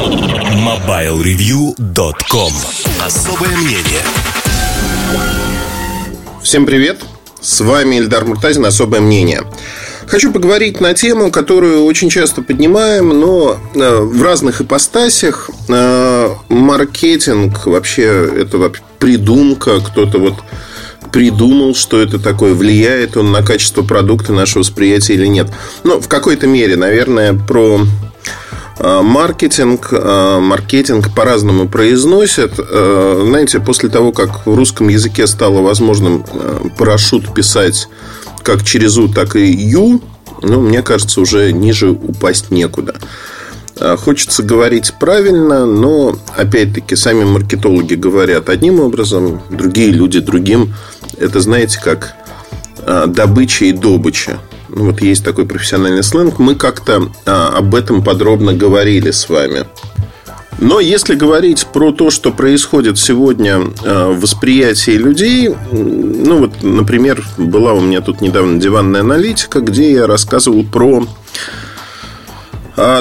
MobileReview.com Особое мнение Всем привет! С вами Эльдар Муртазин «Особое мнение». Хочу поговорить на тему, которую очень часто поднимаем, но э, в разных ипостасях. Э, маркетинг вообще это придумка, кто-то вот придумал, что это такое, влияет он на качество продукта, нашего восприятия или нет. Ну, в какой-то мере, наверное, про маркетинг, маркетинг по-разному произносят. Знаете, после того, как в русском языке стало возможным парашют писать как через У, так и Ю, ну, мне кажется, уже ниже упасть некуда. А, хочется говорить правильно, но, опять-таки, сами маркетологи говорят одним образом, другие люди другим. Это, знаете, как а, добыча и добыча. Ну, вот есть такой профессиональный сленг. Мы как-то а, об этом подробно говорили с вами. Но если говорить про то, что происходит сегодня э, в восприятии людей, ну вот, например, была у меня тут недавно диванная аналитика, где я рассказывал про а,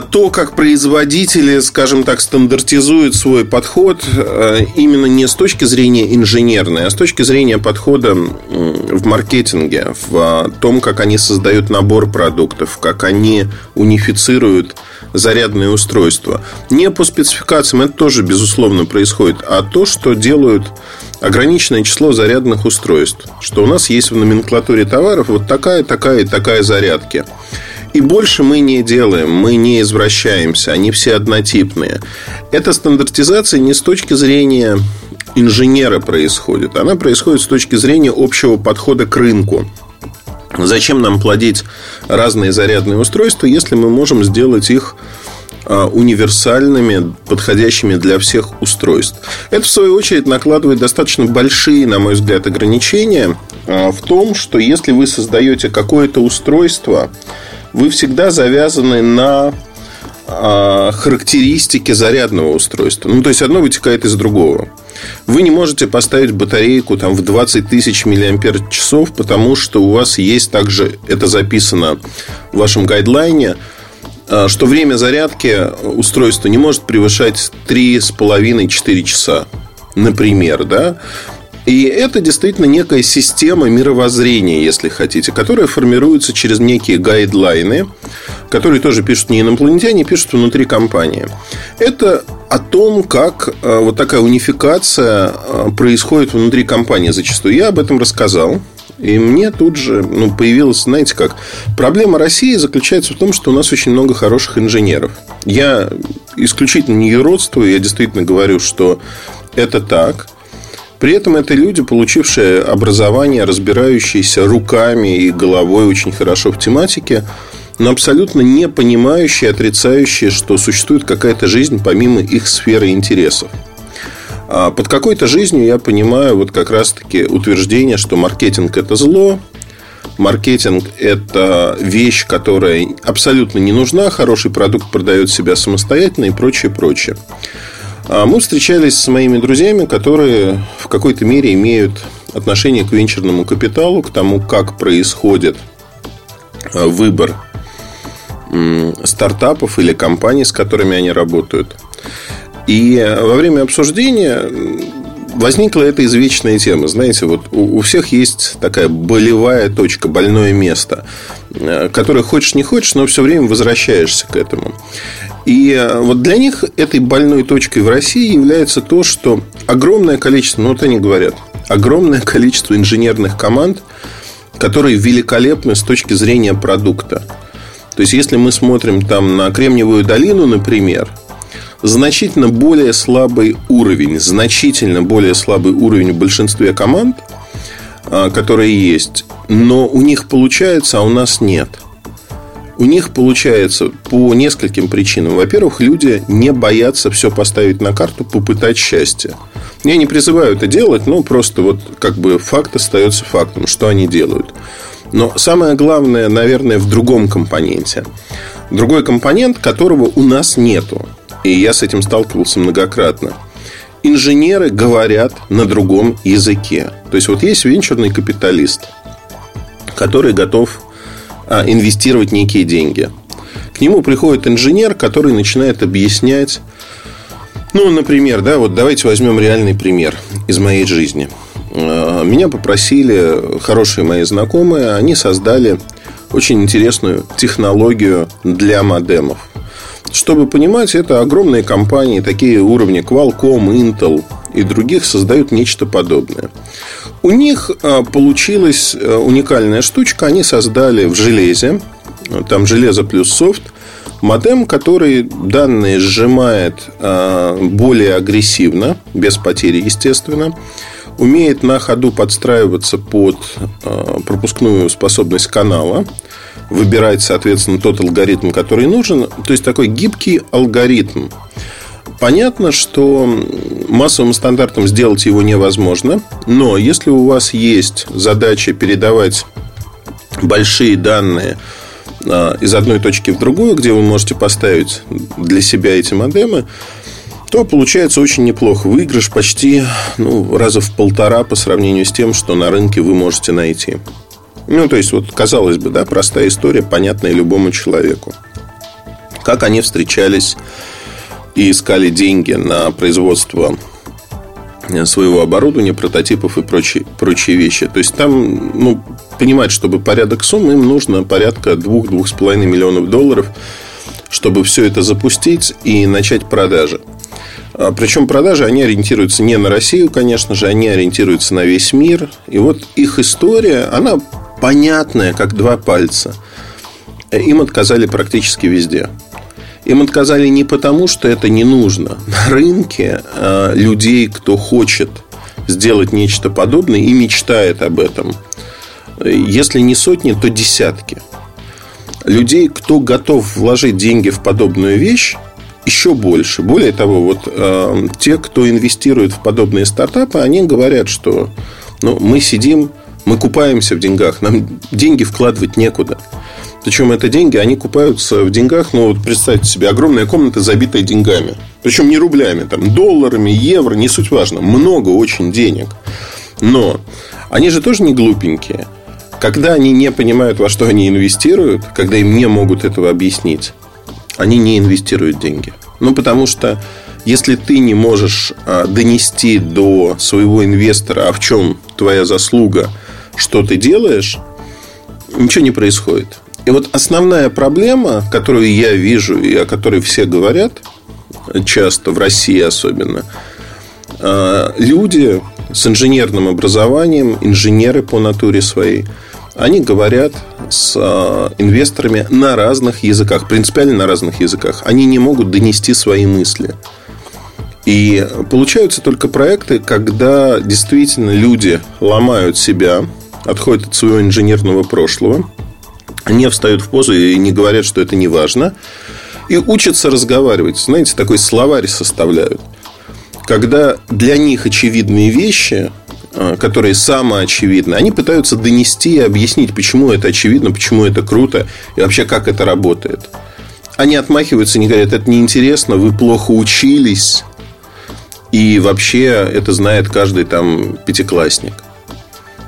то, как производители, скажем так, стандартизуют свой подход э, именно не с точки зрения инженерной, а с точки зрения подхода в маркетинге, в а, том, как они создают набор продуктов, как они унифицируют зарядные устройства. Не по спецификациям, это тоже, безусловно, происходит, а то, что делают ограниченное число зарядных устройств. Что у нас есть в номенклатуре товаров вот такая, такая и такая зарядки. И больше мы не делаем, мы не извращаемся, они все однотипные. Эта стандартизация не с точки зрения инженера происходит, она происходит с точки зрения общего подхода к рынку. Зачем нам плодить разные зарядные устройства, если мы можем сделать их а, универсальными, подходящими для всех устройств. Это, в свою очередь, накладывает достаточно большие, на мой взгляд, ограничения а, в том, что если вы создаете какое-то устройство, вы всегда завязаны на а, характеристики зарядного устройства. Ну, то есть, одно вытекает из другого. Вы не можете поставить батарейку там, в 20 тысяч миллиампер часов, потому что у вас есть также, это записано в вашем гайдлайне, а, что время зарядки устройства не может превышать 3,5-4 часа, например, да? И это действительно некая система мировоззрения, если хотите, которая формируется через некие гайдлайны, которые тоже пишут не инопланетяне, пишут внутри компании. Это о том, как э, вот такая унификация э, происходит внутри компании зачастую. Я об этом рассказал. И мне тут же ну, появилась, знаете как, проблема России заключается в том, что у нас очень много хороших инженеров. Я исключительно не юродствую, я действительно говорю, что это так – при этом это люди, получившие образование, разбирающиеся руками и головой очень хорошо в тематике, но абсолютно не понимающие, отрицающие, что существует какая-то жизнь помимо их сферы интересов. А под какой-то жизнью я понимаю вот как раз-таки утверждение, что маркетинг – это зло, маркетинг – это вещь, которая абсолютно не нужна, хороший продукт продает себя самостоятельно и прочее, прочее. А мы встречались с моими друзьями, которые в какой-то мере имеют отношение к венчурному капиталу, к тому, как происходит а, выбор стартапов или компаний, с которыми они работают. И во время обсуждения возникла эта извечная тема. Знаете, вот у, всех есть такая болевая точка, больное место, а, которое хочешь не хочешь, но все время возвращаешься к этому. И э, вот для них этой больной точкой в России является то, что огромное количество, ну вот они говорят, огромное количество инженерных команд, которые великолепны с точки зрения продукта. То есть, если мы смотрим там на Кремниевую долину, например, значительно более слабый уровень, значительно более слабый уровень в большинстве команд, а, которые есть, но у них получается, а у нас нет – у них получается по нескольким причинам. Во-первых, люди не боятся все поставить на карту, попытать счастье. Я не призываю это делать, но просто вот как бы факт остается фактом, что они делают. Но самое главное, наверное, в другом компоненте. Другой компонент, которого у нас нету. И я с этим сталкивался многократно. Инженеры говорят на другом языке. То есть, вот есть венчурный капиталист, который готов инвестировать некие деньги. К нему приходит инженер, который начинает объяснять ну, например, да, вот давайте возьмем реальный пример из моей жизни. Э, меня попросили хорошие мои знакомые, они создали очень интересную технологию для модемов. Чтобы понимать, это огромные компании, такие уровни Qualcomm, Intel и других создают нечто подобное. У них э, получилась э, уникальная штучка. Они создали в железе, там железо плюс софт – Модем, который данные сжимает более агрессивно, без потери, естественно, умеет на ходу подстраиваться под пропускную способность канала, выбирать, соответственно, тот алгоритм, который нужен. То есть такой гибкий алгоритм. Понятно, что массовым стандартом сделать его невозможно, но если у вас есть задача передавать большие данные а, из одной точки в другую, где вы можете поставить для себя эти модемы, то получается очень неплохо. Выигрыш почти ну, раза в полтора по сравнению с тем, что на рынке вы можете найти. Ну, то есть, вот, казалось бы, да, простая история, понятная любому человеку. Как они встречались и искали деньги на производство своего оборудования, прототипов и прочие, прочие вещи. То есть там, ну, понимать, чтобы порядок сумм, им нужно порядка 2-2,5 миллионов долларов, чтобы все это запустить и начать продажи. А, Причем продажи, они ориентируются не на Россию, конечно же, они ориентируются на весь мир. И вот их история, она понятная, как два пальца. Им отказали практически везде. Им отказали не потому, что это не нужно. На рынке э, людей, кто хочет сделать нечто подобное и мечтает об этом, если не сотни, то десятки. Людей, кто готов вложить деньги в подобную вещь, еще больше. Более того, вот э, те, кто инвестирует в подобные стартапы, они говорят, что ну, мы сидим, мы купаемся в деньгах, нам деньги вкладывать некуда. Причем это деньги, они купаются в деньгах, ну, вот представьте себе, огромная комната, забитая деньгами. Причем не рублями, там, долларами, евро, не суть важно. Много очень денег. Но они же тоже не глупенькие. Когда они не понимают, во что они инвестируют, когда им не могут этого объяснить, они не инвестируют деньги. Ну, потому что если ты не можешь а, донести до своего инвестора, а в чем твоя заслуга, что ты делаешь, ничего не происходит. И вот основная проблема, которую я вижу и о которой все говорят, часто в России особенно, а, люди с инженерным образованием, инженеры по натуре своей, они говорят с а, инвесторами на разных языках, принципиально на разных языках. Они не могут донести свои мысли. И получаются только проекты, когда действительно люди ломают себя, отходят от своего инженерного прошлого, не встают в позу и не говорят, что это не важно. И учатся разговаривать. Знаете, такой словарь составляют. Когда для них очевидные вещи, а, которые самоочевидны, они пытаются донести и объяснить, почему это очевидно, почему это круто и вообще как это работает. Они отмахиваются и не говорят, это неинтересно, вы плохо учились, и вообще это знает каждый там пятиклассник.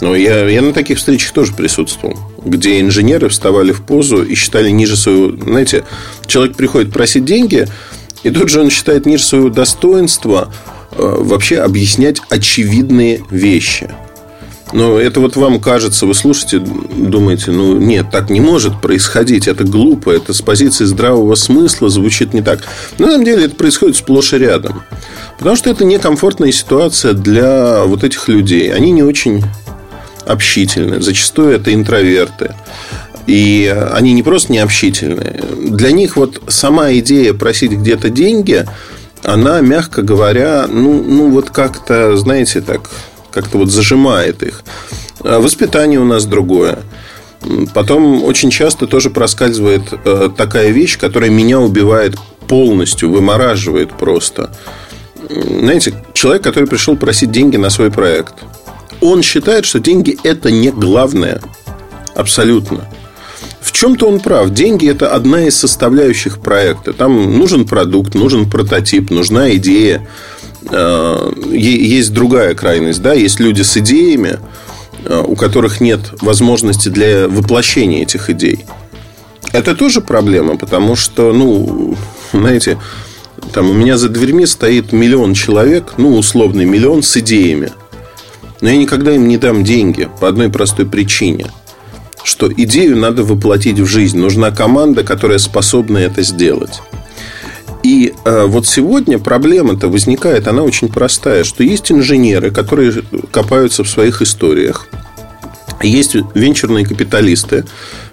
Но я, я на таких встречах тоже присутствовал, где инженеры вставали в позу и считали ниже своего... Знаете, человек приходит просить деньги, и тут же он считает ниже своего достоинства э, вообще объяснять очевидные вещи. Но это вот вам кажется, вы слушаете, думаете, ну нет, так не может происходить, это глупо, это с позиции здравого смысла звучит не так. На самом деле это происходит сплошь и рядом. Потому что это некомфортная ситуация для вот этих людей. Они не очень общительны. Зачастую это интроверты. И они не просто не общительные. Для них вот сама идея просить где-то деньги, она, мягко говоря, ну, ну вот как-то, знаете, так, как-то вот зажимает их. А воспитание у нас другое. Потом очень часто тоже проскальзывает э, такая вещь, которая меня убивает полностью, вымораживает просто. Знаете, человек, который пришел просить деньги на свой проект – он считает, что деньги это не главное. Абсолютно. В чем-то он прав. Деньги это одна из составляющих проекта. Там нужен продукт, нужен прототип, нужна идея. Э, есть другая крайность. Да? Есть люди с идеями, э, у которых нет возможности для воплощения этих идей. Это тоже проблема, потому что, ну, знаете, там у меня за дверьми стоит миллион человек, ну, условный миллион с идеями. Но я никогда им не дам деньги по одной простой причине – что идею надо воплотить в жизнь. Нужна команда, которая способна это сделать. И э, вот сегодня проблема-то возникает, она очень простая, что есть инженеры, которые копаются в своих историях, есть венчурные капиталисты,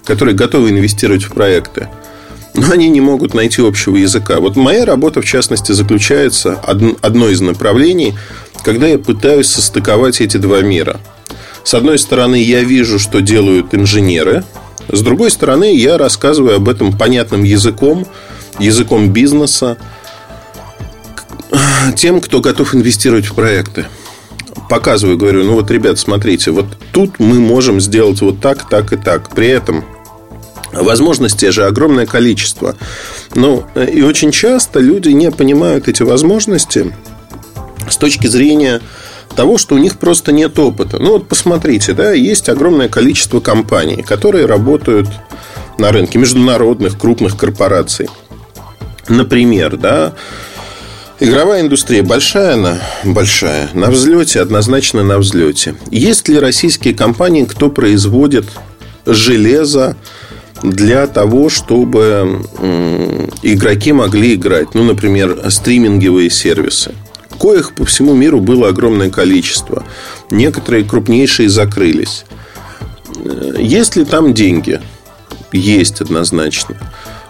которые готовы инвестировать в проекты, но они не могут найти общего языка. Вот моя работа, в частности, заключается одно из направлений, когда я пытаюсь состыковать эти два мира. С одной стороны, я вижу, что делают инженеры, с другой стороны, я рассказываю об этом понятным языком, языком бизнеса, тем, кто готов инвестировать в проекты. Показываю, говорю, ну вот, ребят, смотрите, вот тут мы можем сделать вот так, так и так. При этом возможностей же огромное количество. Ну, и очень часто люди не понимают эти возможности с точки зрения того, что у них просто нет опыта. Ну, вот посмотрите, да, есть огромное количество компаний, которые работают на рынке международных крупных корпораций. Например, да, Игровая индустрия большая она? Большая. На взлете, однозначно на взлете. Есть ли российские компании, кто производит железо для того, чтобы игроки могли играть? Ну, например, стриминговые сервисы. Коих по всему миру было огромное количество. Некоторые крупнейшие закрылись. Есть ли там деньги? Есть однозначно.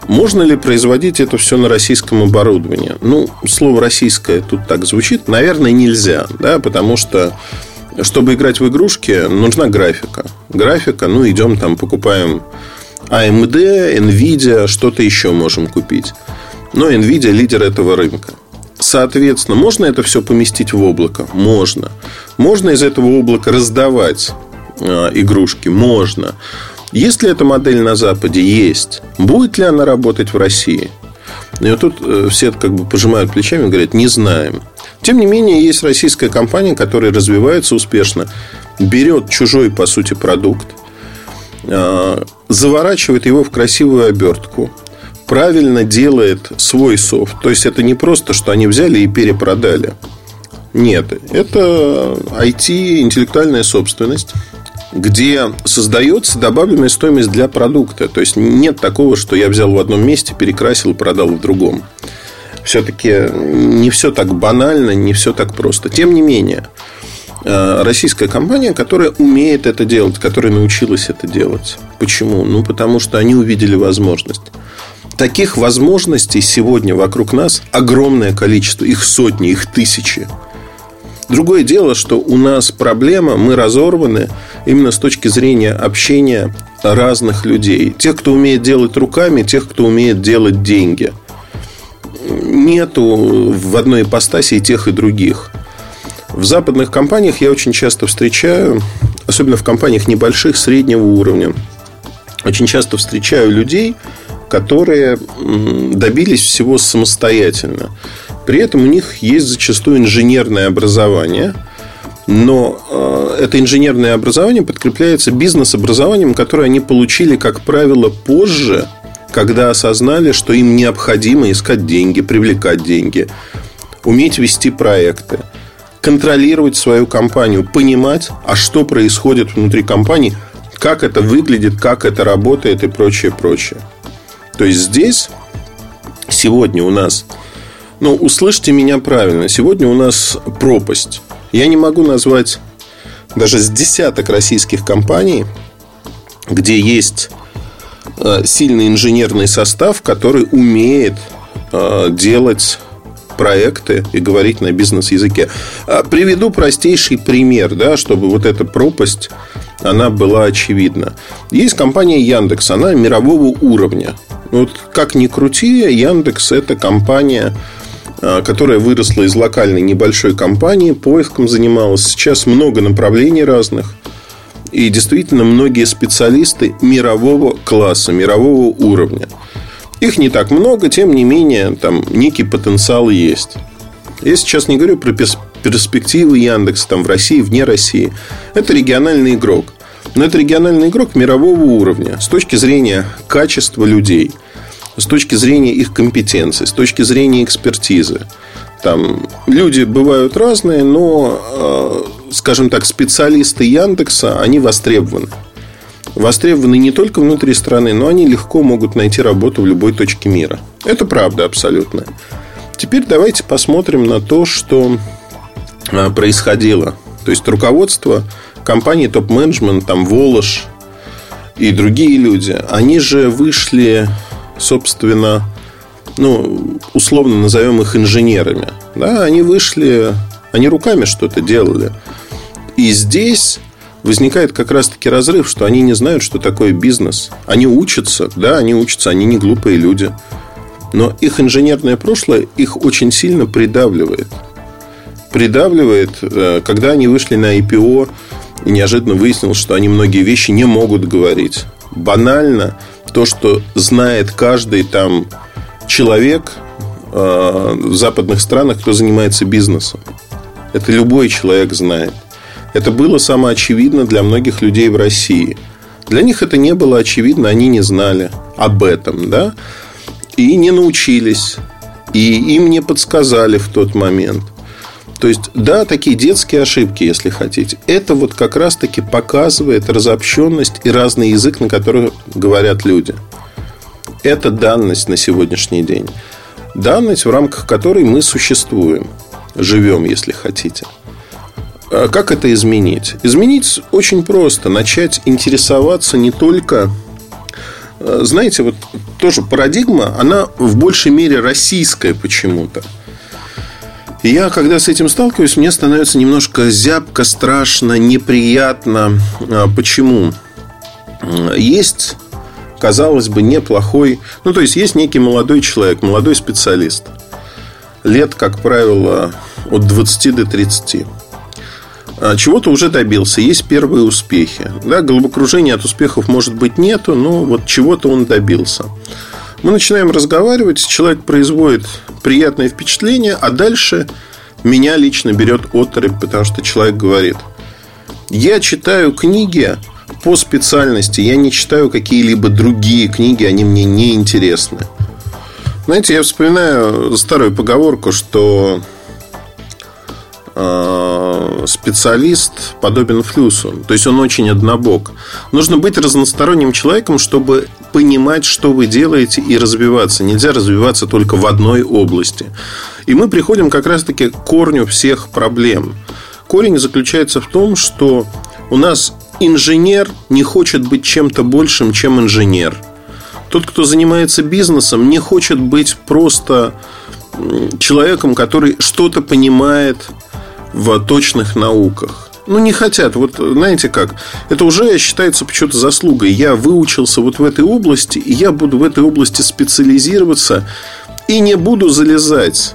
Можно ли производить это все на российском оборудовании? Ну, слово российское тут так звучит. Наверное, нельзя, да, потому что чтобы играть в игрушки, нужна графика. Графика, ну, идем там, покупаем AMD, Nvidia, что-то еще можем купить. Но Nvidia лидер этого рынка. Соответственно, можно это все поместить в облако? Можно. Можно из этого облака раздавать э, игрушки? Можно. Есть ли эта модель на Западе? Есть. Будет ли она работать в России? И вот тут э, все как бы пожимают плечами и говорят, не знаем. Тем не менее, есть российская компания, которая развивается успешно, берет чужой, по сути, продукт, э, заворачивает его в красивую обертку, правильно делает свой софт. То есть, это не просто, что они взяли и перепродали. Нет, это IT, интеллектуальная собственность где создается добавленная стоимость для продукта. То есть нет такого, что я взял в одном месте, перекрасил продал в другом. Все-таки не все так банально, не все так просто. Тем не менее, э, российская компания, которая умеет это делать, которая научилась это делать. Почему? Ну, потому что они увидели возможность. Таких возможностей сегодня вокруг нас огромное количество. Их сотни, их тысячи. Другое дело, что у нас проблема, мы разорваны именно с точки зрения общения разных людей. Тех, кто умеет делать руками, тех, кто умеет делать деньги. Нету в одной ипостаси и тех, и других. В западных компаниях я очень часто встречаю, особенно в компаниях небольших, среднего уровня, очень часто встречаю людей, которые добились всего самостоятельно. При этом у них есть зачастую инженерное образование, но э, это инженерное образование подкрепляется бизнес-образованием, которое они получили, как правило, позже, когда осознали, что им необходимо искать деньги, привлекать деньги, уметь вести проекты, контролировать свою компанию, понимать, а что происходит внутри компании, как это выглядит, как это работает и прочее, прочее. То есть здесь сегодня у нас, ну, услышьте меня правильно, сегодня у нас пропасть я не могу назвать даже с десяток российских компаний, где есть э, сильный инженерный состав, который умеет э, делать проекты и говорить на бизнес-языке. А, приведу простейший пример, да, чтобы вот эта пропасть она была очевидна. Есть компания Яндекс, она мирового уровня. Вот как ни крути, Яндекс это компания, а, которая выросла из локальной небольшой компании, поиском занималась. Сейчас много направлений разных. И действительно многие специалисты мирового класса, мирового уровня. Их не так много, тем не менее, там некий потенциал есть. Я сейчас не говорю про перспективы Яндекса там, в России, вне России. Это региональный игрок. Но это региональный игрок мирового уровня с точки зрения качества людей, с точки зрения их компетенции, с точки зрения экспертизы. Там люди бывают разные, но, э, скажем так, специалисты Яндекса, они востребованы. Востребованы не только внутри страны, но они легко могут найти работу в любой точке мира. Это правда абсолютно. Теперь давайте посмотрим на то, что э, происходило. То есть руководство компании топ-менеджмент, там Волош и другие люди, они же вышли, собственно, ну, условно назовем их инженерами. Да, они вышли, они руками что-то делали. И здесь возникает как раз-таки разрыв, что они не знают, что такое бизнес. Они учатся, да, они учатся, они не глупые люди. Но их инженерное прошлое их очень сильно придавливает. Придавливает, э, когда они вышли на IPO и неожиданно выяснилось, что они многие вещи не могут говорить. Банально то, что знает каждый там человек э, в западных странах, кто занимается бизнесом. Это любой человек знает. Это было самоочевидно для многих людей в России. Для них это не было очевидно, они не знали об этом, да, и не научились, и им не подсказали в тот момент. То есть, да, такие детские ошибки, если хотите. Это вот как раз-таки показывает разобщенность и разный язык, на котором говорят люди – это данность на сегодняшний день. Данность, в рамках которой мы существуем. Живем, если хотите. А как это изменить? Изменить очень просто. Начать интересоваться не только... А, знаете, вот тоже парадигма, она в большей мере российская почему-то. Я, когда с этим сталкиваюсь, мне становится немножко зябко, страшно, неприятно. А, почему? Есть казалось бы, неплохой. Ну, то есть, есть некий молодой человек, молодой специалист. Лет, как правило, от 20 до 30. А, чего-то уже добился, есть первые успехи. Да, головокружения от успехов, может быть, нету, но вот чего-то он добился. Мы начинаем разговаривать, человек производит приятное впечатление, а дальше меня лично берет отрыв, потому что человек говорит, я читаю книги по специальности я не читаю какие-либо другие книги, они мне не интересны. Знаете, я вспоминаю старую поговорку, что специалист подобен флюсу. То есть он очень однобок. Нужно быть разносторонним человеком, чтобы понимать, что вы делаете и развиваться. Нельзя развиваться только в одной области. И мы приходим как раз-таки к корню всех проблем. Корень заключается в том, что у нас инженер не хочет быть чем-то большим, чем инженер. Тот, кто занимается бизнесом, не хочет быть просто человеком, который что-то понимает в точных науках. Ну, не хотят. Вот знаете как? Это уже считается почему-то заслугой. Я выучился вот в этой области, и я буду в этой области специализироваться и не буду залезать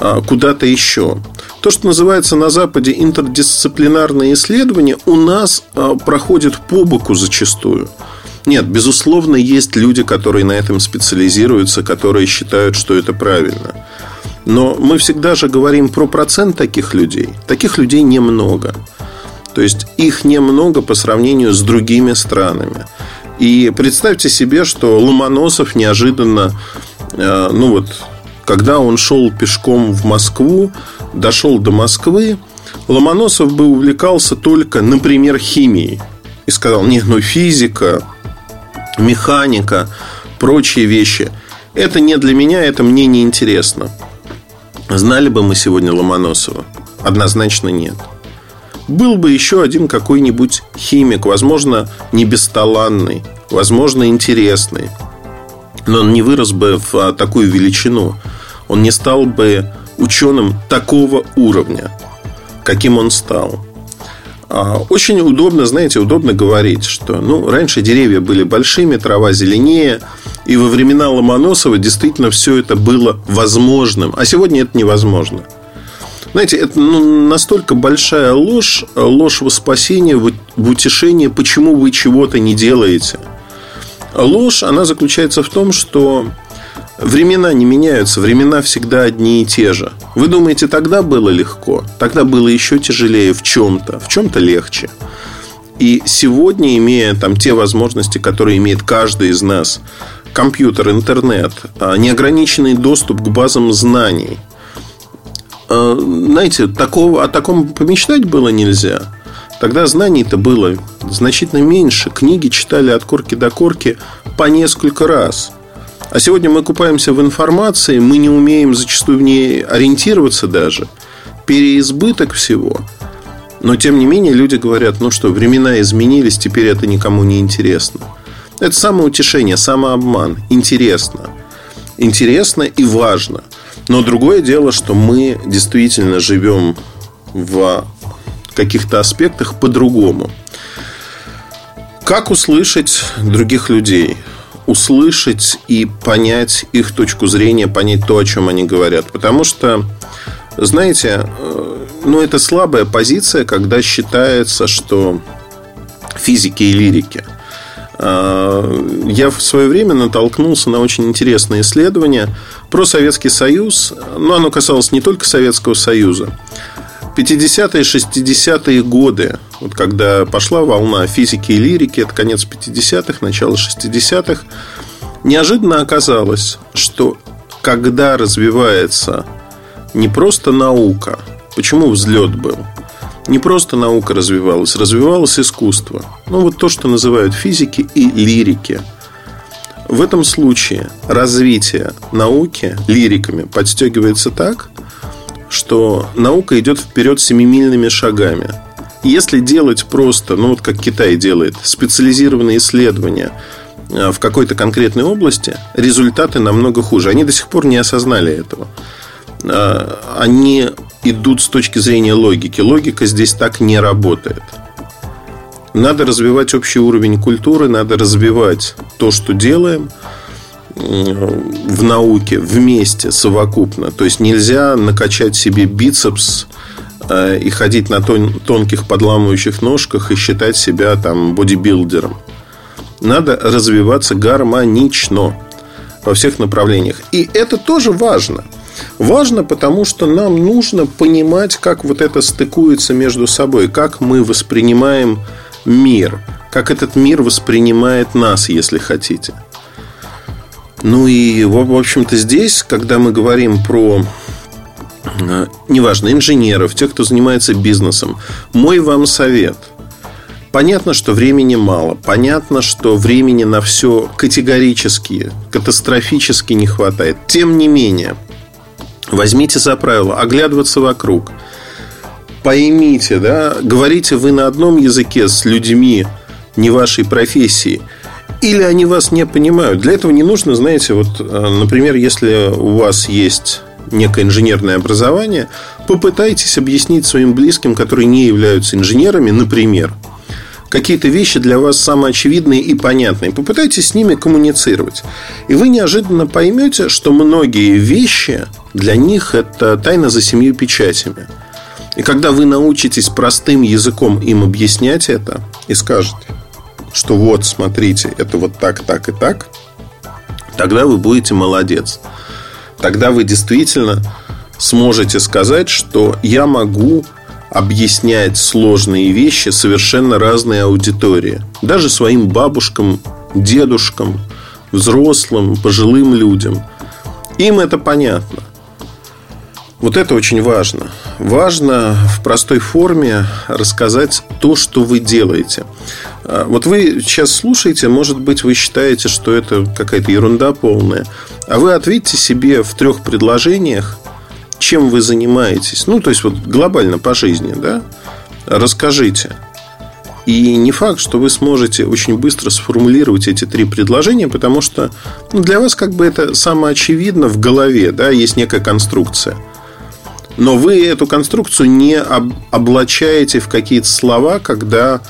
а, куда-то еще. То, что называется на Западе интердисциплинарные исследования, у нас а, проходит по боку зачастую. Нет, безусловно, есть люди, которые на этом специализируются, которые считают, что это правильно. Но мы всегда же говорим про процент таких людей. Таких людей немного. То есть их немного по сравнению с другими странами. И представьте себе, что Ломоносов неожиданно, а, ну вот, когда он шел пешком в Москву, дошел до Москвы, Ломоносов бы увлекался только, например, химией. И сказал, нет, ну физика, механика, прочие вещи. Это не для меня, это мне не интересно. Знали бы мы сегодня Ломоносова? Однозначно нет. Был бы еще один какой-нибудь химик, возможно, не бесталанный, возможно, интересный. Но он не вырос бы в а, такую величину. Он не стал бы ученым такого уровня, каким он стал. А, очень удобно, знаете, удобно говорить, что ну, раньше деревья были большими, трава зеленее, и во времена Ломоносова действительно все это было возможным, а сегодня это невозможно. Знаете, это ну, настолько большая ложь, ложь во спасение, в утешение, почему вы чего-то не делаете. Ложь, она заключается в том, что Времена не меняются, времена всегда одни и те же. Вы думаете, тогда было легко? Тогда было еще тяжелее в чем-то, в чем-то легче. И сегодня, имея там те возможности, которые имеет каждый из нас, компьютер, интернет, а, неограниченный доступ к базам знаний, а, знаете, такого, о таком помечтать было нельзя. Тогда знаний-то было значительно меньше. Книги читали от корки до корки по несколько раз. А сегодня мы купаемся в информации, мы не умеем зачастую в ней ориентироваться даже. Переизбыток всего – но, тем не менее, люди говорят, ну что, времена изменились, теперь это никому не интересно. Это самоутешение, самообман. Интересно. Интересно и важно. Но другое дело, что мы действительно живем в каких-то аспектах по-другому. Как услышать других людей? Услышать и понять их точку зрения, понять то, о чем они говорят. Потому что, знаете, ну, это слабая позиция, когда считается, что физики и лирики. А, я в свое время натолкнулся на очень интересное исследование про Советский Союз. Но оно касалось не только Советского Союза. 50-е, 60-е годы, вот когда пошла волна физики и лирики, это конец 50-х, начало 60-х, неожиданно оказалось, что когда развивается не просто наука – Почему взлет был? Не просто наука развивалась, развивалось искусство. Ну, вот то, что называют физики и лирики. В этом случае развитие науки лириками подстегивается так, что наука идет вперед семимильными шагами. Если делать просто, ну вот как Китай делает, специализированные исследования э, в какой-то конкретной области, результаты намного хуже. Они до сих пор не осознали этого. Э, они идут с точки зрения логики. Логика здесь так не работает. Надо развивать общий уровень культуры, надо развивать то, что делаем в науке вместе, совокупно. То есть нельзя накачать себе бицепс э, и ходить на тонких подламывающих ножках и считать себя там бодибилдером. Надо развиваться гармонично во всех направлениях. И это тоже важно – Важно, потому что нам нужно понимать, как вот это стыкуется между собой, как мы воспринимаем мир, как этот мир воспринимает нас, если хотите. Ну и, в общем-то, здесь, когда мы говорим про э, неважно, инженеров, тех, кто занимается бизнесом, мой вам совет. Понятно, что времени мало. Понятно, что времени на все категорически, катастрофически не хватает. Тем не менее, Возьмите за правило оглядываться вокруг. Поймите, да, говорите вы на одном языке с людьми не вашей профессии, или они вас не понимают. Для этого не нужно, знаете, вот, э, например, если у вас есть некое инженерное образование, попытайтесь объяснить своим близким, которые не являются инженерами, например, какие-то вещи для вас самоочевидные и понятные. Попытайтесь с ними коммуницировать. И вы неожиданно поймете, что многие вещи для них это тайна за семью печатями. И когда вы научитесь простым языком им объяснять это и скажете, что вот, смотрите, это вот так, так и так, тогда вы будете молодец. Тогда вы действительно сможете сказать, что я могу объяснять сложные вещи совершенно разной аудитории. Даже своим бабушкам, дедушкам, взрослым, пожилым людям. Им это понятно. Вот это очень важно. Важно в простой форме рассказать то, что вы делаете. А, вот вы сейчас слушаете, может быть, вы считаете, что это какая-то ерунда полная. А вы ответьте себе в трех предложениях, чем вы занимаетесь. Ну, то есть, вот глобально по жизни, да? Расскажите. И не факт, что вы сможете очень быстро сформулировать эти три предложения, потому что ну, для вас как бы это самоочевидно в голове, да, есть некая конструкция. Но вы эту конструкцию не об, облачаете в какие-то слова, когда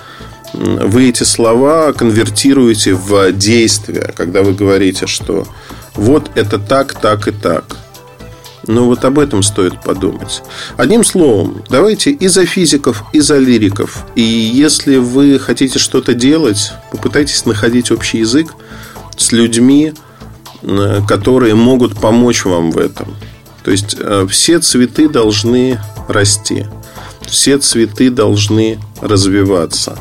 вы эти слова конвертируете в действие, когда вы говорите, что вот это так, так и так. Но вот об этом стоит подумать. Одним словом, давайте и за физиков, и за лириков. И если вы хотите что-то делать, попытайтесь находить общий язык с людьми, э, которые могут помочь вам в этом. То есть э, все цветы должны расти, все цветы должны развиваться.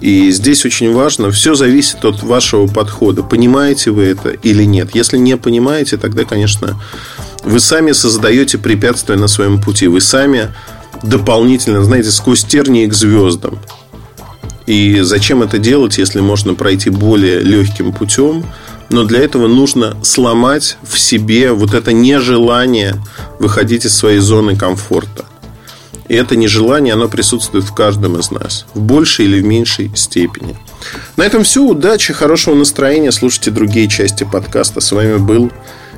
И здесь очень важно, все зависит от вашего подхода. Понимаете вы это или нет. Если не понимаете, тогда, конечно, вы сами создаете препятствия на своем пути. Вы сами дополнительно, знаете, сквозь тернии к звездам. И зачем это делать, если можно пройти более легким путем? Но для этого нужно сломать в себе вот это нежелание выходить из своей зоны комфорта. И это нежелание, оно присутствует в каждом из нас. В большей или в меньшей степени. На этом все. Удачи, хорошего настроения. Слушайте другие части подкаста. С вами был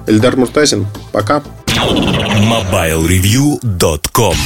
Эльдар Муртазин. Пока. MobileReview.com